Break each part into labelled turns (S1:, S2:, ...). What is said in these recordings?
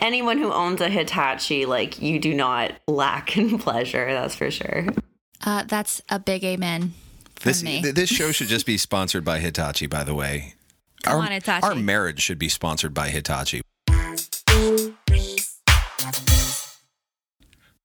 S1: anyone who owns a Hitachi, like you do not lack in pleasure. That's for sure.
S2: Uh, that's a big amen. From
S3: This
S2: me.
S3: th- this show should just be sponsored by Hitachi. By the way,
S2: Come
S3: our,
S2: on, Hitachi.
S3: our marriage should be sponsored by Hitachi.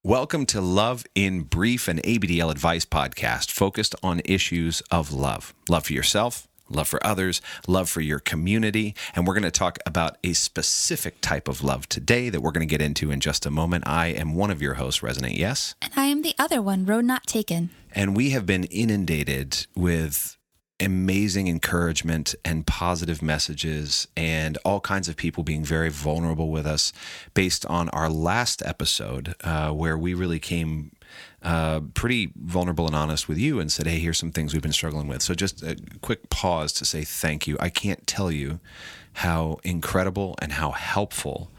S3: Welcome to Love in Brief, an ABDL advice podcast focused on issues of love love for yourself, love for others, love for your community. And we're going to talk about a specific type of love today that we're going to get into in just a moment. I am one of your hosts, Resonate Yes.
S2: and I am the other one, road not taken.
S3: And we have been inundated with amazing encouragement and positive messages, and all kinds of people being very vulnerable with us based on our last episode, uh, where we really came uh, pretty vulnerable and honest with you and said, Hey, here's some things we've been struggling with. So, just a quick pause to say thank you. I can't tell you how incredible and how helpful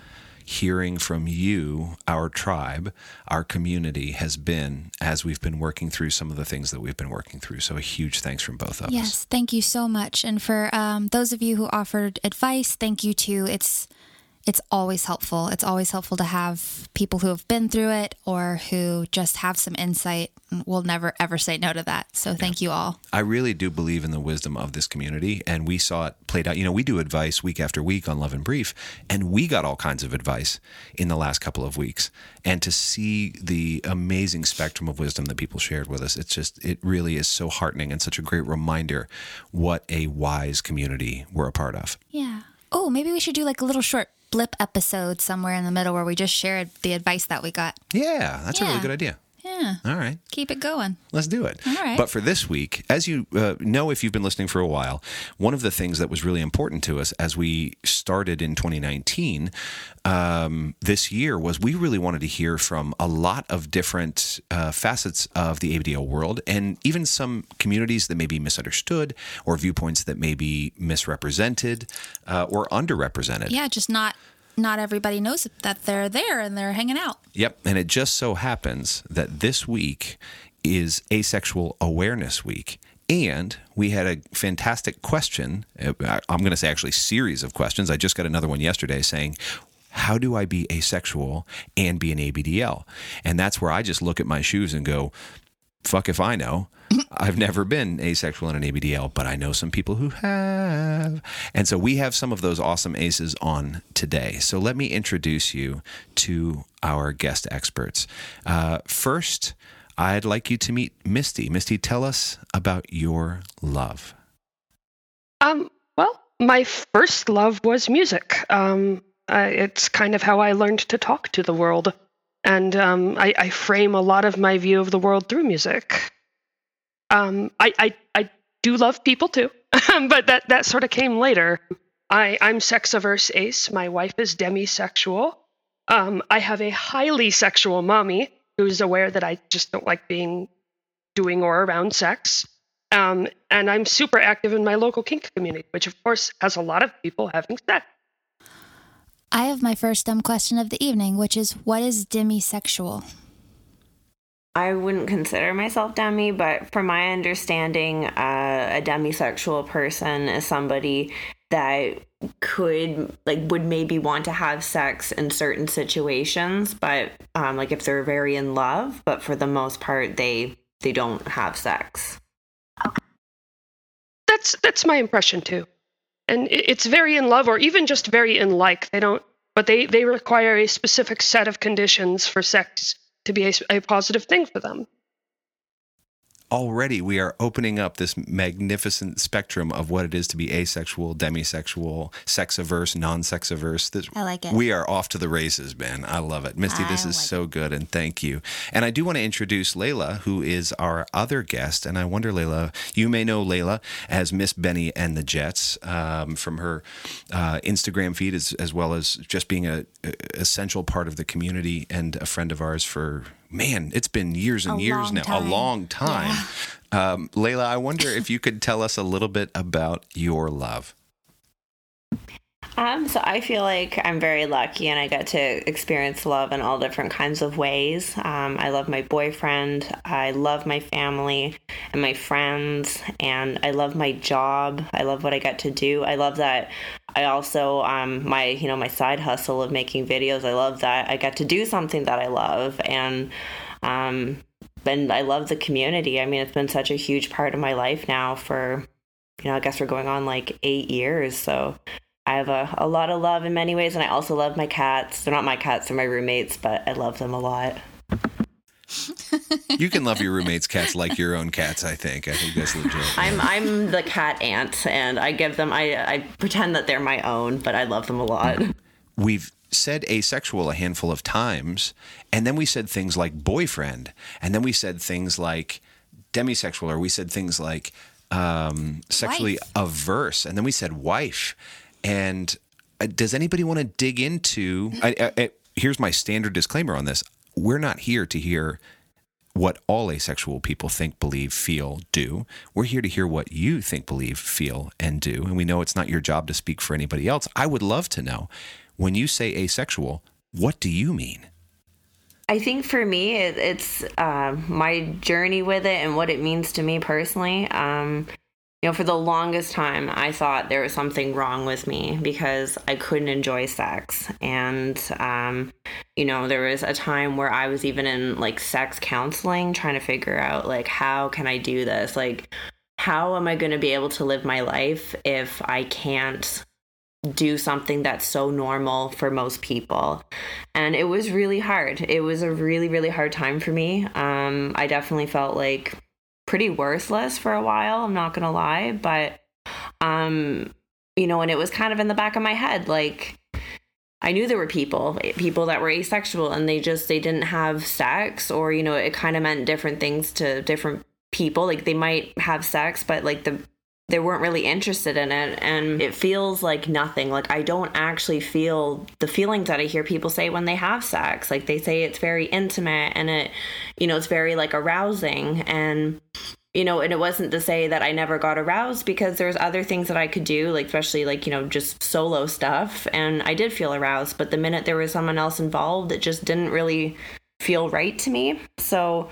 S3: hearing from you, our tribe, our community has been as we've been working through some of the things that we've been working through. So a huge thanks from both of us.
S2: Yes, thank you so much. And for um, those of you who offered advice, thank you too. It's it's always helpful. It's always helpful to have people who have been through it or who just have some insight. We'll never ever say no to that. So thank you all.
S3: I really do believe in the wisdom of this community, and we saw it played out. You know, we do advice week after week on Love in Brief, and we got all kinds of advice in the last couple of weeks. And to see the amazing spectrum of wisdom that people shared with us, it's just, it really is so heartening and such a great reminder what a wise community we're a part of.
S2: Yeah. Oh, maybe we should do like a little short blip episode somewhere in the middle where we just shared the advice that we got.
S3: Yeah, that's a really good idea.
S2: Yeah.
S3: All right.
S2: Keep it going.
S3: Let's do it.
S2: All right.
S3: But for this week, as you uh, know, if you've been listening for a while, one of the things that was really important to us as we started in 2019 um, this year was we really wanted to hear from a lot of different uh, facets of the ABDL world and even some communities that may be misunderstood or viewpoints that may be misrepresented uh, or underrepresented.
S2: Yeah, just not not everybody knows that they're there and they're hanging out.
S3: Yep. And it just so happens that this week is Asexual Awareness Week. And we had a fantastic question. uh, I'm going to say actually series of questions. I just got another one yesterday saying, how do I be asexual and be an ABDL? And that's where I just look at my shoes and go, fuck if I know. I've never been asexual and an ABDL, but I know some people who have. And so we have some of those awesome aces on today. So let me introduce you to our guest experts. Uh, first, I'd like you to meet Misty. Misty, tell us about your love.
S4: Um, well, my first love was music. Um, uh, it's kind of how I learned to talk to the world. And um, I, I frame a lot of my view of the world through music. Um, I, I, I do love people too, but that, that sort of came later. I, I'm sex averse ace. My wife is demisexual. Um, I have a highly sexual mommy who's aware that I just don't like being doing or around sex. Um, and I'm super active in my local kink community, which of course has a lot of people having sex.
S2: I have my first dumb question of the evening, which is what is demisexual?
S1: I wouldn't consider myself demi, but from my understanding, uh, a demisexual person is somebody that could like would maybe want to have sex in certain situations, but um, like if they're very in love, but for the most part, they they don't have sex.
S4: That's that's my impression too, and it's very in love or even just very in like. They don't, but they they require a specific set of conditions for sex to be a positive thing for them.
S3: Already we are opening up this magnificent spectrum of what it is to be asexual, demisexual, sex averse, non sex averse. This,
S2: I like it.
S3: We are off to the races, man. I love it. Misty, this
S2: I
S3: is
S2: like
S3: so good, and thank you. And I do want to introduce Layla, who is our other guest. And I wonder, Layla, you may know Layla as Miss Benny and the Jets um, from her uh, Instagram feed, as, as well as just being a, a essential part of the community and a friend of ours for man, it's been years and
S2: A
S3: years now, a long time. Um, Layla, I wonder if you could tell us a little bit about your love.
S1: Um, so I feel like I'm very lucky and I get to experience love in all different kinds of ways. Um, I love my boyfriend, I love my family and my friends, and I love my job. I love what I get to do. I love that I also um my you know my side hustle of making videos. I love that I get to do something that I love and um and I love the community. I mean, it's been such a huge part of my life now for you know, I guess we're going on like 8 years. So I have a, a lot of love in many ways, and I also love my cats. They're not my cats, they're my roommates, but I love them a lot.
S3: you can love your roommates' cats like your own cats. I think. I think that's legit.
S1: I'm I'm the cat aunt, and I give them. I I pretend that they're my own, but I love them a lot.
S3: We've said asexual a handful of times, and then we said things like boyfriend, and then we said things like demisexual, or we said things like um, sexually wife. averse, and then we said wife. And uh, does anybody want to dig into? I, I, here's my standard disclaimer on this: we're not here to hear what all asexual people think, believe, feel, do. We're here to hear what you think, believe, feel, and do. And we know it's not your job to speak for anybody else. I would love to know when you say asexual, what do you mean?
S1: I think for me, it, it's uh, my journey with it and what it means to me personally. Um, you know, for the longest time, I thought there was something wrong with me because I couldn't enjoy sex. And, um, you know, there was a time where I was even in like sex counseling trying to figure out, like, how can I do this? Like, how am I going to be able to live my life if I can't do something that's so normal for most people and it was really hard it was a really really hard time for me um, i definitely felt like pretty worthless for a while, I'm not going to lie, but um you know, and it was kind of in the back of my head like I knew there were people, people that were asexual and they just they didn't have sex or you know, it kind of meant different things to different people. Like they might have sex, but like the they weren't really interested in it and it feels like nothing. Like i don't actually feel the feelings that i hear people say when they have sex. Like they say it's very intimate and it you know it's very like arousing. And you know and it wasn't to say that i never got aroused because there's other things that i could do like especially like you know just solo stuff and i did feel aroused. But the minute there was someone else involved it just didn't really feel right to me. So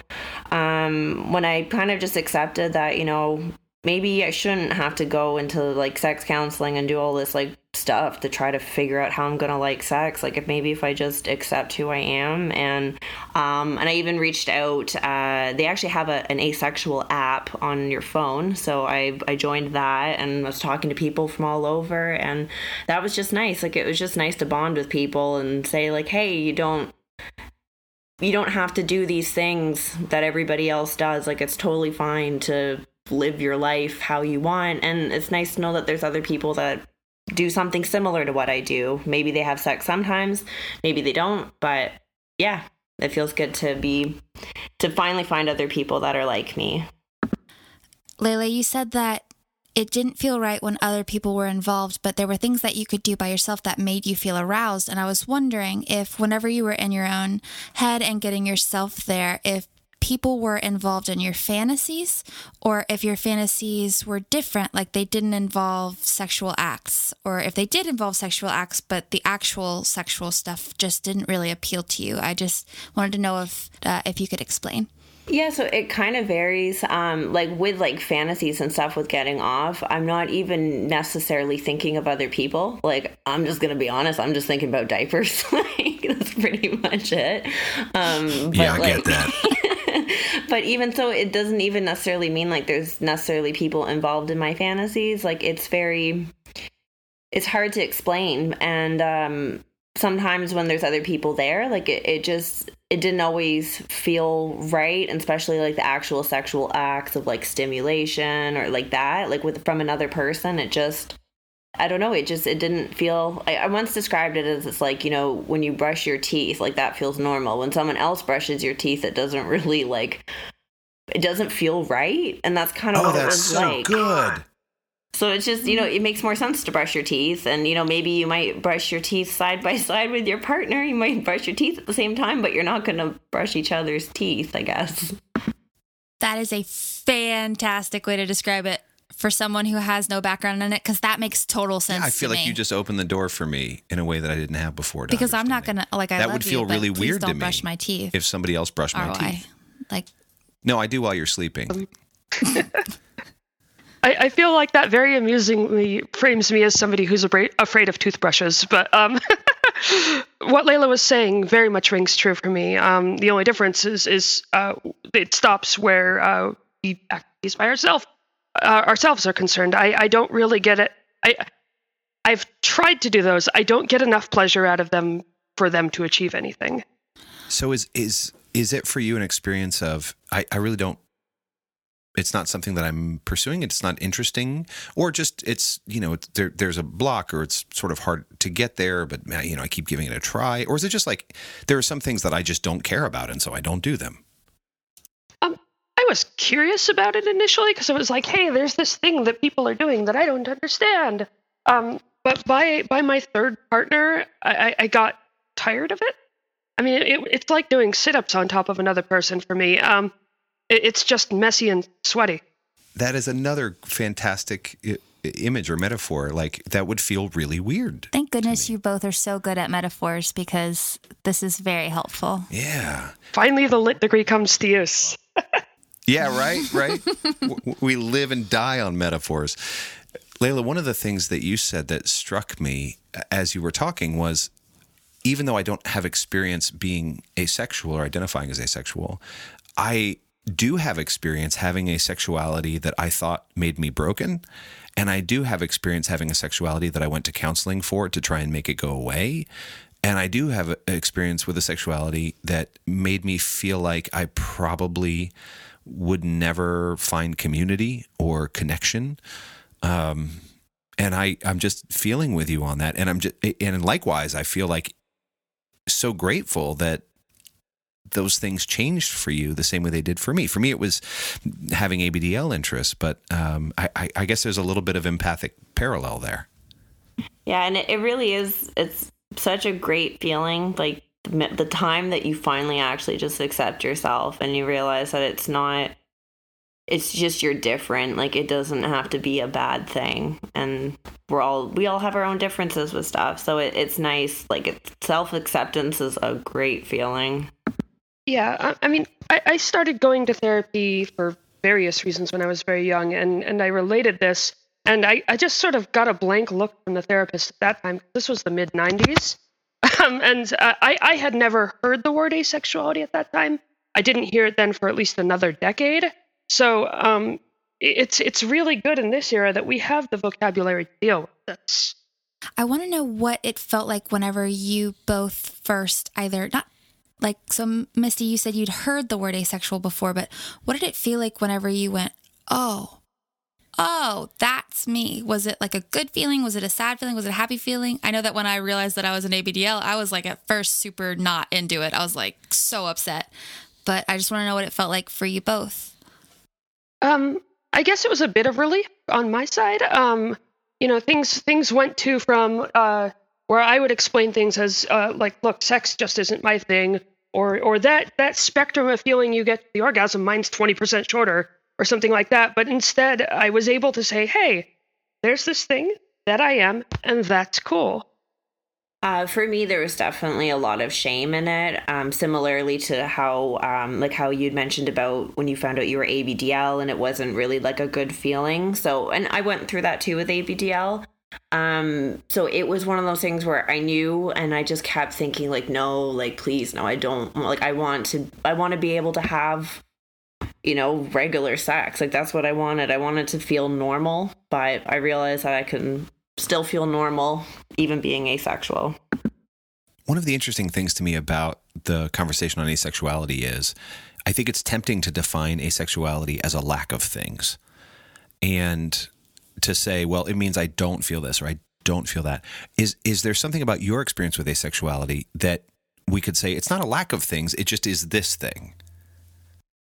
S1: um when i kind of just accepted that you know maybe I shouldn't have to go into like sex counseling and do all this like stuff to try to figure out how I'm gonna like sex. Like if maybe if I just accept who I am and um and I even reached out. Uh, they actually have a, an asexual app on your phone, so I I joined that and was talking to people from all over, and that was just nice. Like it was just nice to bond with people and say like, hey, you don't you don't have to do these things that everybody else does. Like it's totally fine to live your life how you want. And it's nice to know that there's other people that do something similar to what I do. Maybe they have sex sometimes, maybe they don't, but yeah, it feels good to be to finally find other people that are like me.
S2: Layla, you said that it didn't feel right when other people were involved, but there were things that you could do by yourself that made you feel aroused. And I was wondering if, whenever you were in your own head and getting yourself there, if people were involved in your fantasies or if your fantasies were different, like they didn't involve sexual acts, or if they did involve sexual acts, but the actual sexual stuff just didn't really appeal to you. I just wanted to know if uh, if you could explain.
S1: Yeah, so it kind of varies. Um, like with like fantasies and stuff with getting off, I'm not even necessarily thinking of other people. Like I'm just gonna be honest, I'm just thinking about diapers. like that's pretty much it. Um,
S3: but, yeah, I like, get that.
S1: but even so, it doesn't even necessarily mean like there's necessarily people involved in my fantasies. Like it's very, it's hard to explain. And um, sometimes when there's other people there, like it, it just, it didn't always feel right. And especially like the actual sexual acts of like stimulation or like that, like with from another person, it just, I don't know. It just it didn't feel. I, I, once described it as it's like you know when you brush your teeth, like that feels normal. When someone else brushes your teeth, it doesn't really like. It doesn't feel right, and that's kind of
S3: oh,
S1: what
S3: that's
S1: it was
S3: so
S1: like.
S3: good.
S1: So it's just you know it makes more sense to brush your teeth, and you know maybe you might brush your teeth side by side with your partner. You might brush your teeth at the same time, but you're not going to brush each other's teeth. I guess.
S2: That is a fantastic way to describe it for someone who has no background in it because that makes total sense.
S3: Yeah, I feel
S2: to
S3: like
S2: me.
S3: you just opened the door for me in a way that I didn't have before.
S2: because I'm not gonna like I
S3: that
S2: love
S3: would feel
S2: you,
S3: really
S2: please
S3: weird
S2: don't
S3: to me
S2: brush my teeth.
S3: if somebody else brushed my
S2: ROI.
S3: teeth.
S2: Like
S3: No, I do while you're sleeping.
S4: I, I feel like that very amusingly frames me as somebody who's abra- afraid of toothbrushes. But um, what Layla was saying very much rings true for me. Um, the only difference is, is uh, it stops where uh, we activities by ourselves uh, ourselves are concerned. I, I don't really get it. I I've tried to do those. I don't get enough pleasure out of them for them to achieve anything.
S3: So is is is it for you an experience of I, I really don't it's not something that I'm pursuing, it's not interesting, or just it's you know it's, there there's a block or it's sort of hard to get there, but you know I keep giving it a try, or is it just like there are some things that I just don't care about and so I don't do them?
S4: I was curious about it initially because it was like, hey, there's this thing that people are doing that I don't understand. Um, but by by my third partner, I, I- I got tired of it. I mean, it, it's like doing sit-ups on top of another person for me. Um, it, it's just messy and sweaty.
S3: That is another fantastic I- image or metaphor. Like that would feel really weird.
S2: thank goodness you both are so good at metaphors because this is very helpful.
S3: Yeah.
S4: Finally, the lit degree comes to use.
S3: Yeah, right, right. We live and die on metaphors. Layla, one of the things that you said that struck me uh, as you were talking was even though I don't have experience being asexual or identifying as asexual, I do have experience having a sexuality that I thought made me broken. And I do have experience having a sexuality that I went to counseling for to try and make it go away. And I do have experience with a sexuality that made me feel like I probably would never find community or connection. Um, and I, I'm just feeling with you on that. And I'm just, and likewise, I feel like so grateful that those things changed for you the same way they did for me. For me, it was having ABDL interests, but um, I, I, guess there's a little bit of empathic parallel there.
S1: Yeah, and it really is. It's such a great feeling. Like the time that you finally actually just accept yourself and you realize that it's not. It's just you're different. Like it doesn't have to be a bad thing, and we're all we all have our own differences with stuff. So it, it's nice. Like it, self acceptance is a great feeling.
S4: Yeah, I, I mean, I, I started going to therapy for various reasons when I was very young, and, and I related this, and I, I just sort of got a blank look from the therapist at that time. This was the mid 90s, um, and uh, I, I had never heard the word asexuality at that time. I didn't hear it then for at least another decade. So um, it's, it's really good in this era that we have the vocabulary to deal with this.
S2: I want to know what it felt like whenever you both first either not like so Misty you said you'd heard the word asexual before but what did it feel like whenever you went oh oh that's me. Was it like a good feeling? Was it a sad feeling? Was it a happy feeling? I know that when I realized that I was an ABDL I was like at first super not into it. I was like so upset. But I just want to know what it felt like for you both.
S4: Um, I guess it was a bit of relief on my side. Um, you know, things things went to from uh, where I would explain things as uh, like, look, sex just isn't my thing, or or that that spectrum of feeling you get the orgasm, mine's twenty percent shorter, or something like that. But instead, I was able to say, hey, there's this thing that I am, and that's cool.
S1: Uh, for me, there was definitely a lot of shame in it. Um, similarly to how, um, like how you'd mentioned about when you found out you were ABDL and it wasn't really like a good feeling. So, and I went through that too with ABDL. Um, so it was one of those things where I knew, and I just kept thinking, like, no, like, please, no, I don't. Like, I want to, I want to be able to have, you know, regular sex. Like, that's what I wanted. I wanted to feel normal, but I realized that I can still feel normal even being asexual.
S3: One of the interesting things to me about the conversation on asexuality is I think it's tempting to define asexuality as a lack of things. And to say, well, it means I don't feel this or I don't feel that. Is is there something about your experience with asexuality that we could say it's not a lack of things, it just is this thing?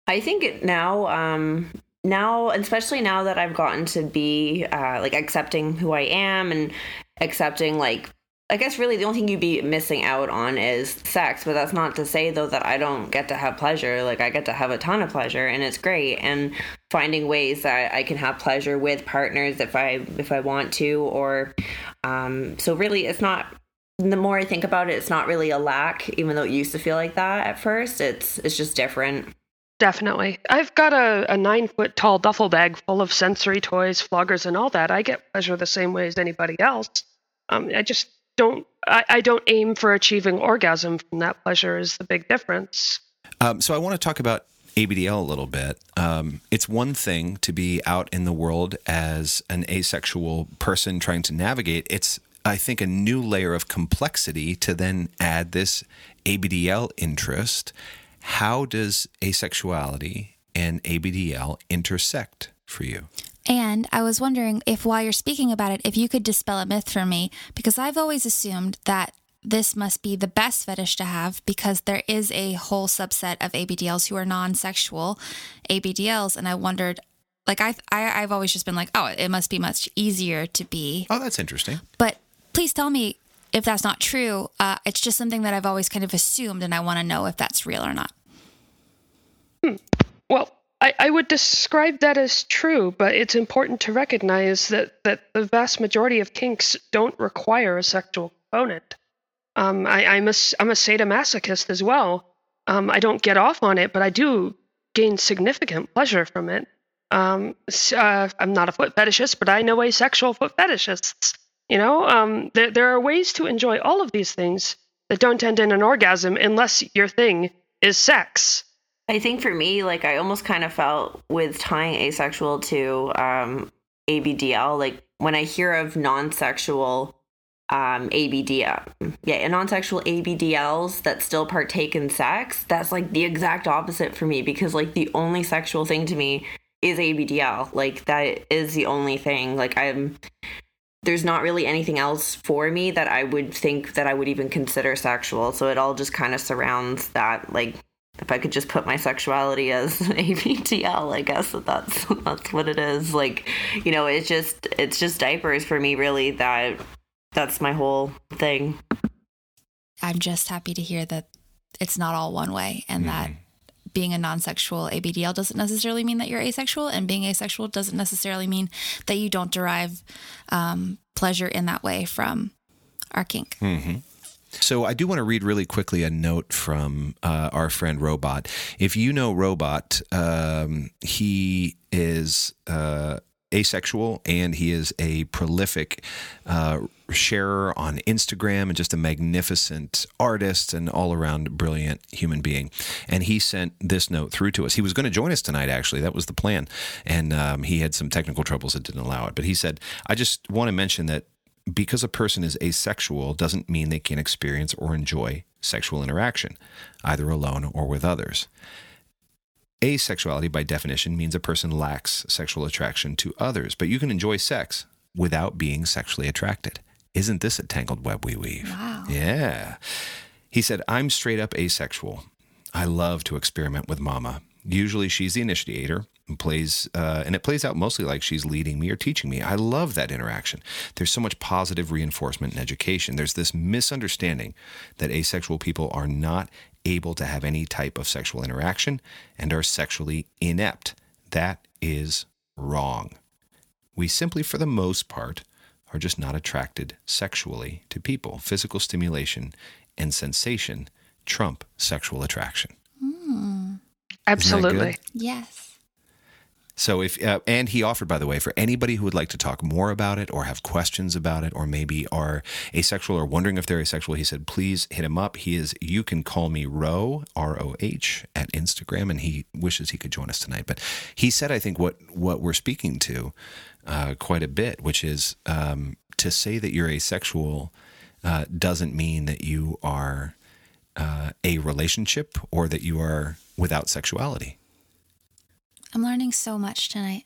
S1: I think now, um, now, especially now that I've gotten to be uh, like accepting who I am and accepting like I guess really the only thing you'd be missing out on is sex, but that's not to say though that I don't get to have pleasure. Like I get to have a ton of pleasure and it's great. And finding ways that I can have pleasure with partners if I if I want to or um so really it's not the more I think about it it's not really a lack even though it used to feel like that at first it's it's just different
S4: Definitely. I've got a, a nine foot tall duffel bag full of sensory toys, floggers, and all that. I get pleasure the same way as anybody else. Um, I just don't. I, I don't aim for achieving orgasm from that pleasure. Is the big difference.
S3: Um, so I want to talk about ABDL a little bit. Um, it's one thing to be out in the world as an asexual person trying to navigate. It's I think a new layer of complexity to then add this ABDL interest how does asexuality and ABDL intersect for you?
S2: And I was wondering if while you're speaking about it, if you could dispel a myth for me, because I've always assumed that this must be the best fetish to have because there is a whole subset of ABDLs who are non-sexual ABDLs, and I wondered, like I, I I've always just been like, oh, it must be much easier to be.
S3: Oh, that's interesting.
S2: But please tell me if that's not true. Uh, it's just something that I've always kind of assumed, and I want to know if that's real or not.
S4: Well, I, I, would describe that as true, but it's important to recognize that, that the vast majority of kinks don't require a sexual component. Um, I, am a, I'm a sadomasochist as well. Um, I don't get off on it, but I do gain significant pleasure from it. Um, uh, I'm not a foot fetishist, but I know asexual foot fetishists. You know, um, there, there are ways to enjoy all of these things that don't end in an orgasm unless your thing is sex.
S1: I think for me, like I almost kind of felt with tying asexual to um, ABDL, like when I hear of non-sexual um, ABDL, yeah, non-sexual ABDLs that still partake in sex, that's like the exact opposite for me because like the only sexual thing to me is ABDL. Like that is the only thing. Like I'm there's not really anything else for me that I would think that I would even consider sexual. So it all just kind of surrounds that like if I could just put my sexuality as ABDL, I guess that that's that's what it is. Like, you know, it's just it's just diapers for me. Really, that that's my whole thing.
S2: I'm just happy to hear that it's not all one way, and mm. that being a non-sexual ABDL doesn't necessarily mean that you're asexual, and being asexual doesn't necessarily mean that you don't derive um, pleasure in that way from our kink.
S3: Mm-hmm. So I do want to read really quickly a note from uh, our friend Robot. If you know Robot, um, he is uh, asexual and he is a prolific uh, sharer on Instagram and just a magnificent artist and all around brilliant human being. And he sent this note through to us. He was going to join us tonight, actually. That was the plan. And um, he had some technical troubles that didn't allow it. But he said, I just want to mention that because a person is asexual doesn't mean they can't experience or enjoy sexual interaction, either alone or with others. Asexuality, by definition, means a person lacks sexual attraction to others, but you can enjoy sex without being sexually attracted. Isn't this a tangled web we weave?
S2: Wow.
S3: Yeah. He said, I'm straight up asexual. I love to experiment with mama. Usually she's the initiator, and plays uh, and it plays out mostly like she's leading me or teaching me. I love that interaction. There's so much positive reinforcement in education. There's this misunderstanding that asexual people are not able to have any type of sexual interaction and are sexually inept. That is wrong. We simply for the most part are just not attracted sexually to people. Physical stimulation and sensation trump sexual attraction.
S4: Absolutely
S2: yes
S3: so if uh, and he offered, by the way, for anybody who would like to talk more about it or have questions about it, or maybe are asexual or wondering if they're asexual, he said, please hit him up. He is. You can call me Roh R O H at Instagram, and he wishes he could join us tonight. But he said, I think what what we're speaking to uh, quite a bit, which is um, to say that you're asexual uh, doesn't mean that you are uh, a relationship or that you are without sexuality.
S2: I'm learning so much tonight.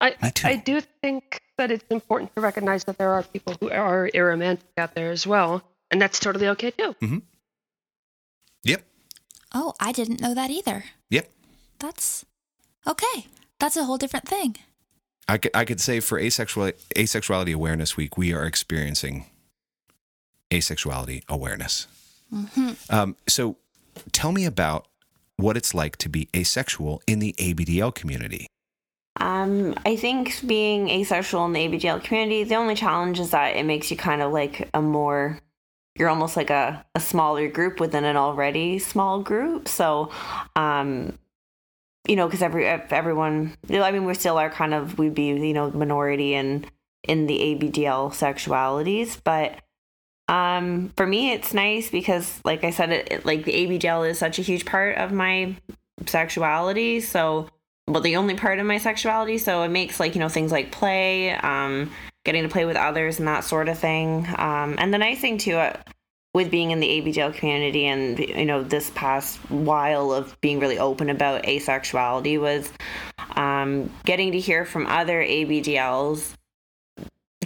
S4: I, I do think that it's important to recognize that there are people who are aromantic out there as well, and that's totally okay too.
S3: Mm-hmm. Yep.
S2: Oh, I didn't know that either.
S3: Yep.
S2: That's okay. That's a whole different thing.
S3: I could, I could say for asexual asexuality awareness week, we are experiencing asexuality awareness.
S2: Mm-hmm.
S3: Um, so, tell me about what it's like to be asexual in the ABDL community.
S1: Um, I think being asexual in the ABDL community, the only challenge is that it makes you kind of like a more you're almost like a, a smaller group within an already small group. So, um, you know, because every everyone, I mean, we still are kind of we'd be you know minority in in the ABDL sexualities, but um, for me, it's nice because, like I said, it, it like the ABDL is such a huge part of my sexuality. So, well, the only part of my sexuality. So it makes like you know things like play, um, getting to play with others and that sort of thing. Um, and the nice thing too. Uh, with being in the ABDL community and you know this past while of being really open about asexuality was um, getting to hear from other ABDLs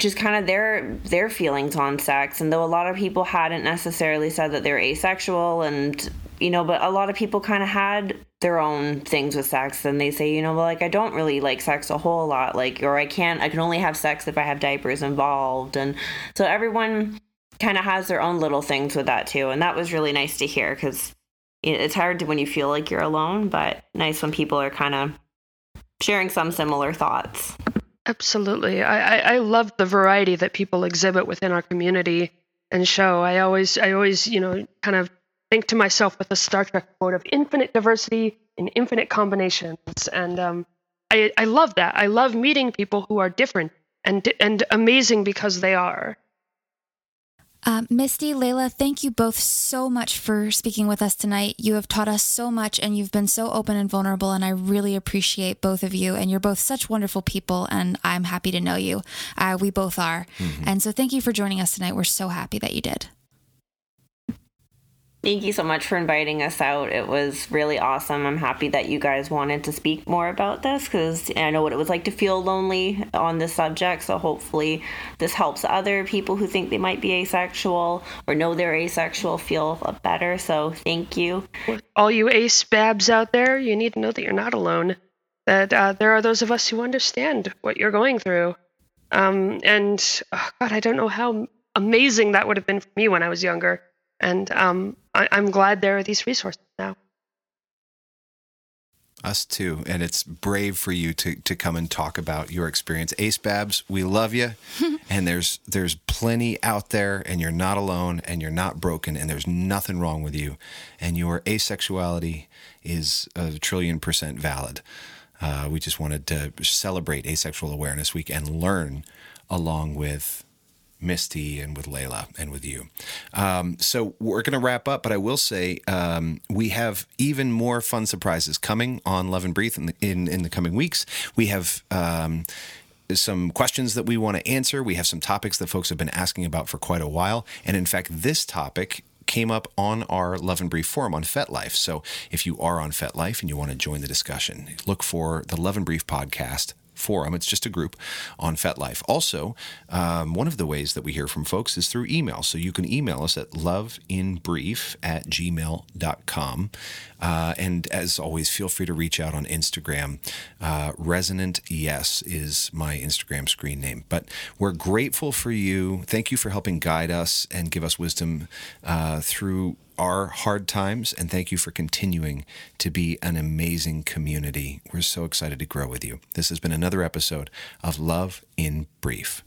S1: just kind of their their feelings on sex and though a lot of people hadn't necessarily said that they're asexual and you know but a lot of people kind of had their own things with sex and they say you know well like I don't really like sex a whole lot like or I can't I can only have sex if I have diapers involved and so everyone kind of has their own little things with that too. And that was really nice to hear because it's hard to, when you feel like you're alone, but nice when people are kind of sharing some similar thoughts.
S4: Absolutely. I, I, I love the variety that people exhibit within our community and show. I always, I always, you know, kind of think to myself with the Star Trek quote of infinite diversity in infinite combinations. And um, I, I love that. I love meeting people who are different and, and amazing because they are.
S2: Uh, Misty, Layla, thank you both so much for speaking with us tonight. You have taught us so much and you've been so open and vulnerable, and I really appreciate both of you. And you're both such wonderful people, and I'm happy to know you. Uh, we both are. Mm-hmm. And so thank you for joining us tonight. We're so happy that you did.
S1: Thank you so much for inviting us out. It was really awesome. I'm happy that you guys wanted to speak more about this because I know what it was like to feel lonely on this subject. So hopefully, this helps other people who think they might be asexual or know they're asexual feel better. So thank you.
S4: All you ace babs out there, you need to know that you're not alone. That uh, there are those of us who understand what you're going through. Um, and oh God, I don't know how amazing that would have been for me when I was younger and um, I, I'm glad there are these resources now.
S3: Us too. And it's brave for you to, to come and talk about your experience. Ace Babs, we love you. and there's there's plenty out there and you're not alone and you're not broken and there's nothing wrong with you. And your asexuality is a trillion percent valid. Uh, we just wanted to celebrate Asexual Awareness Week and learn along with Misty and with Layla and with you. Um, so we're going to wrap up, but I will say um, we have even more fun surprises coming on Love in Brief in the, in, in the coming weeks. We have. Um, some questions that we want to answer. We have some topics that folks have been asking about for quite a while. And in fact, this topic came up on our Love in Brief forum on FetLife. So if you are on FetLife and you want to join the discussion, look for the Love in Brief podcast forum. It's just a group on FetLife. Also, um, one of the ways that we hear from folks is through email. So you can email us at loveinbrief at gmail.com. Uh, and as always, feel free to reach out on Instagram. Uh, Resonant Yes is my Instagram screen name. But we're grateful for you. Thank you for helping guide us and give us wisdom uh, through our hard times, and thank you for continuing to be an amazing community. We're so excited to grow with you. This has been another episode of Love in Brief.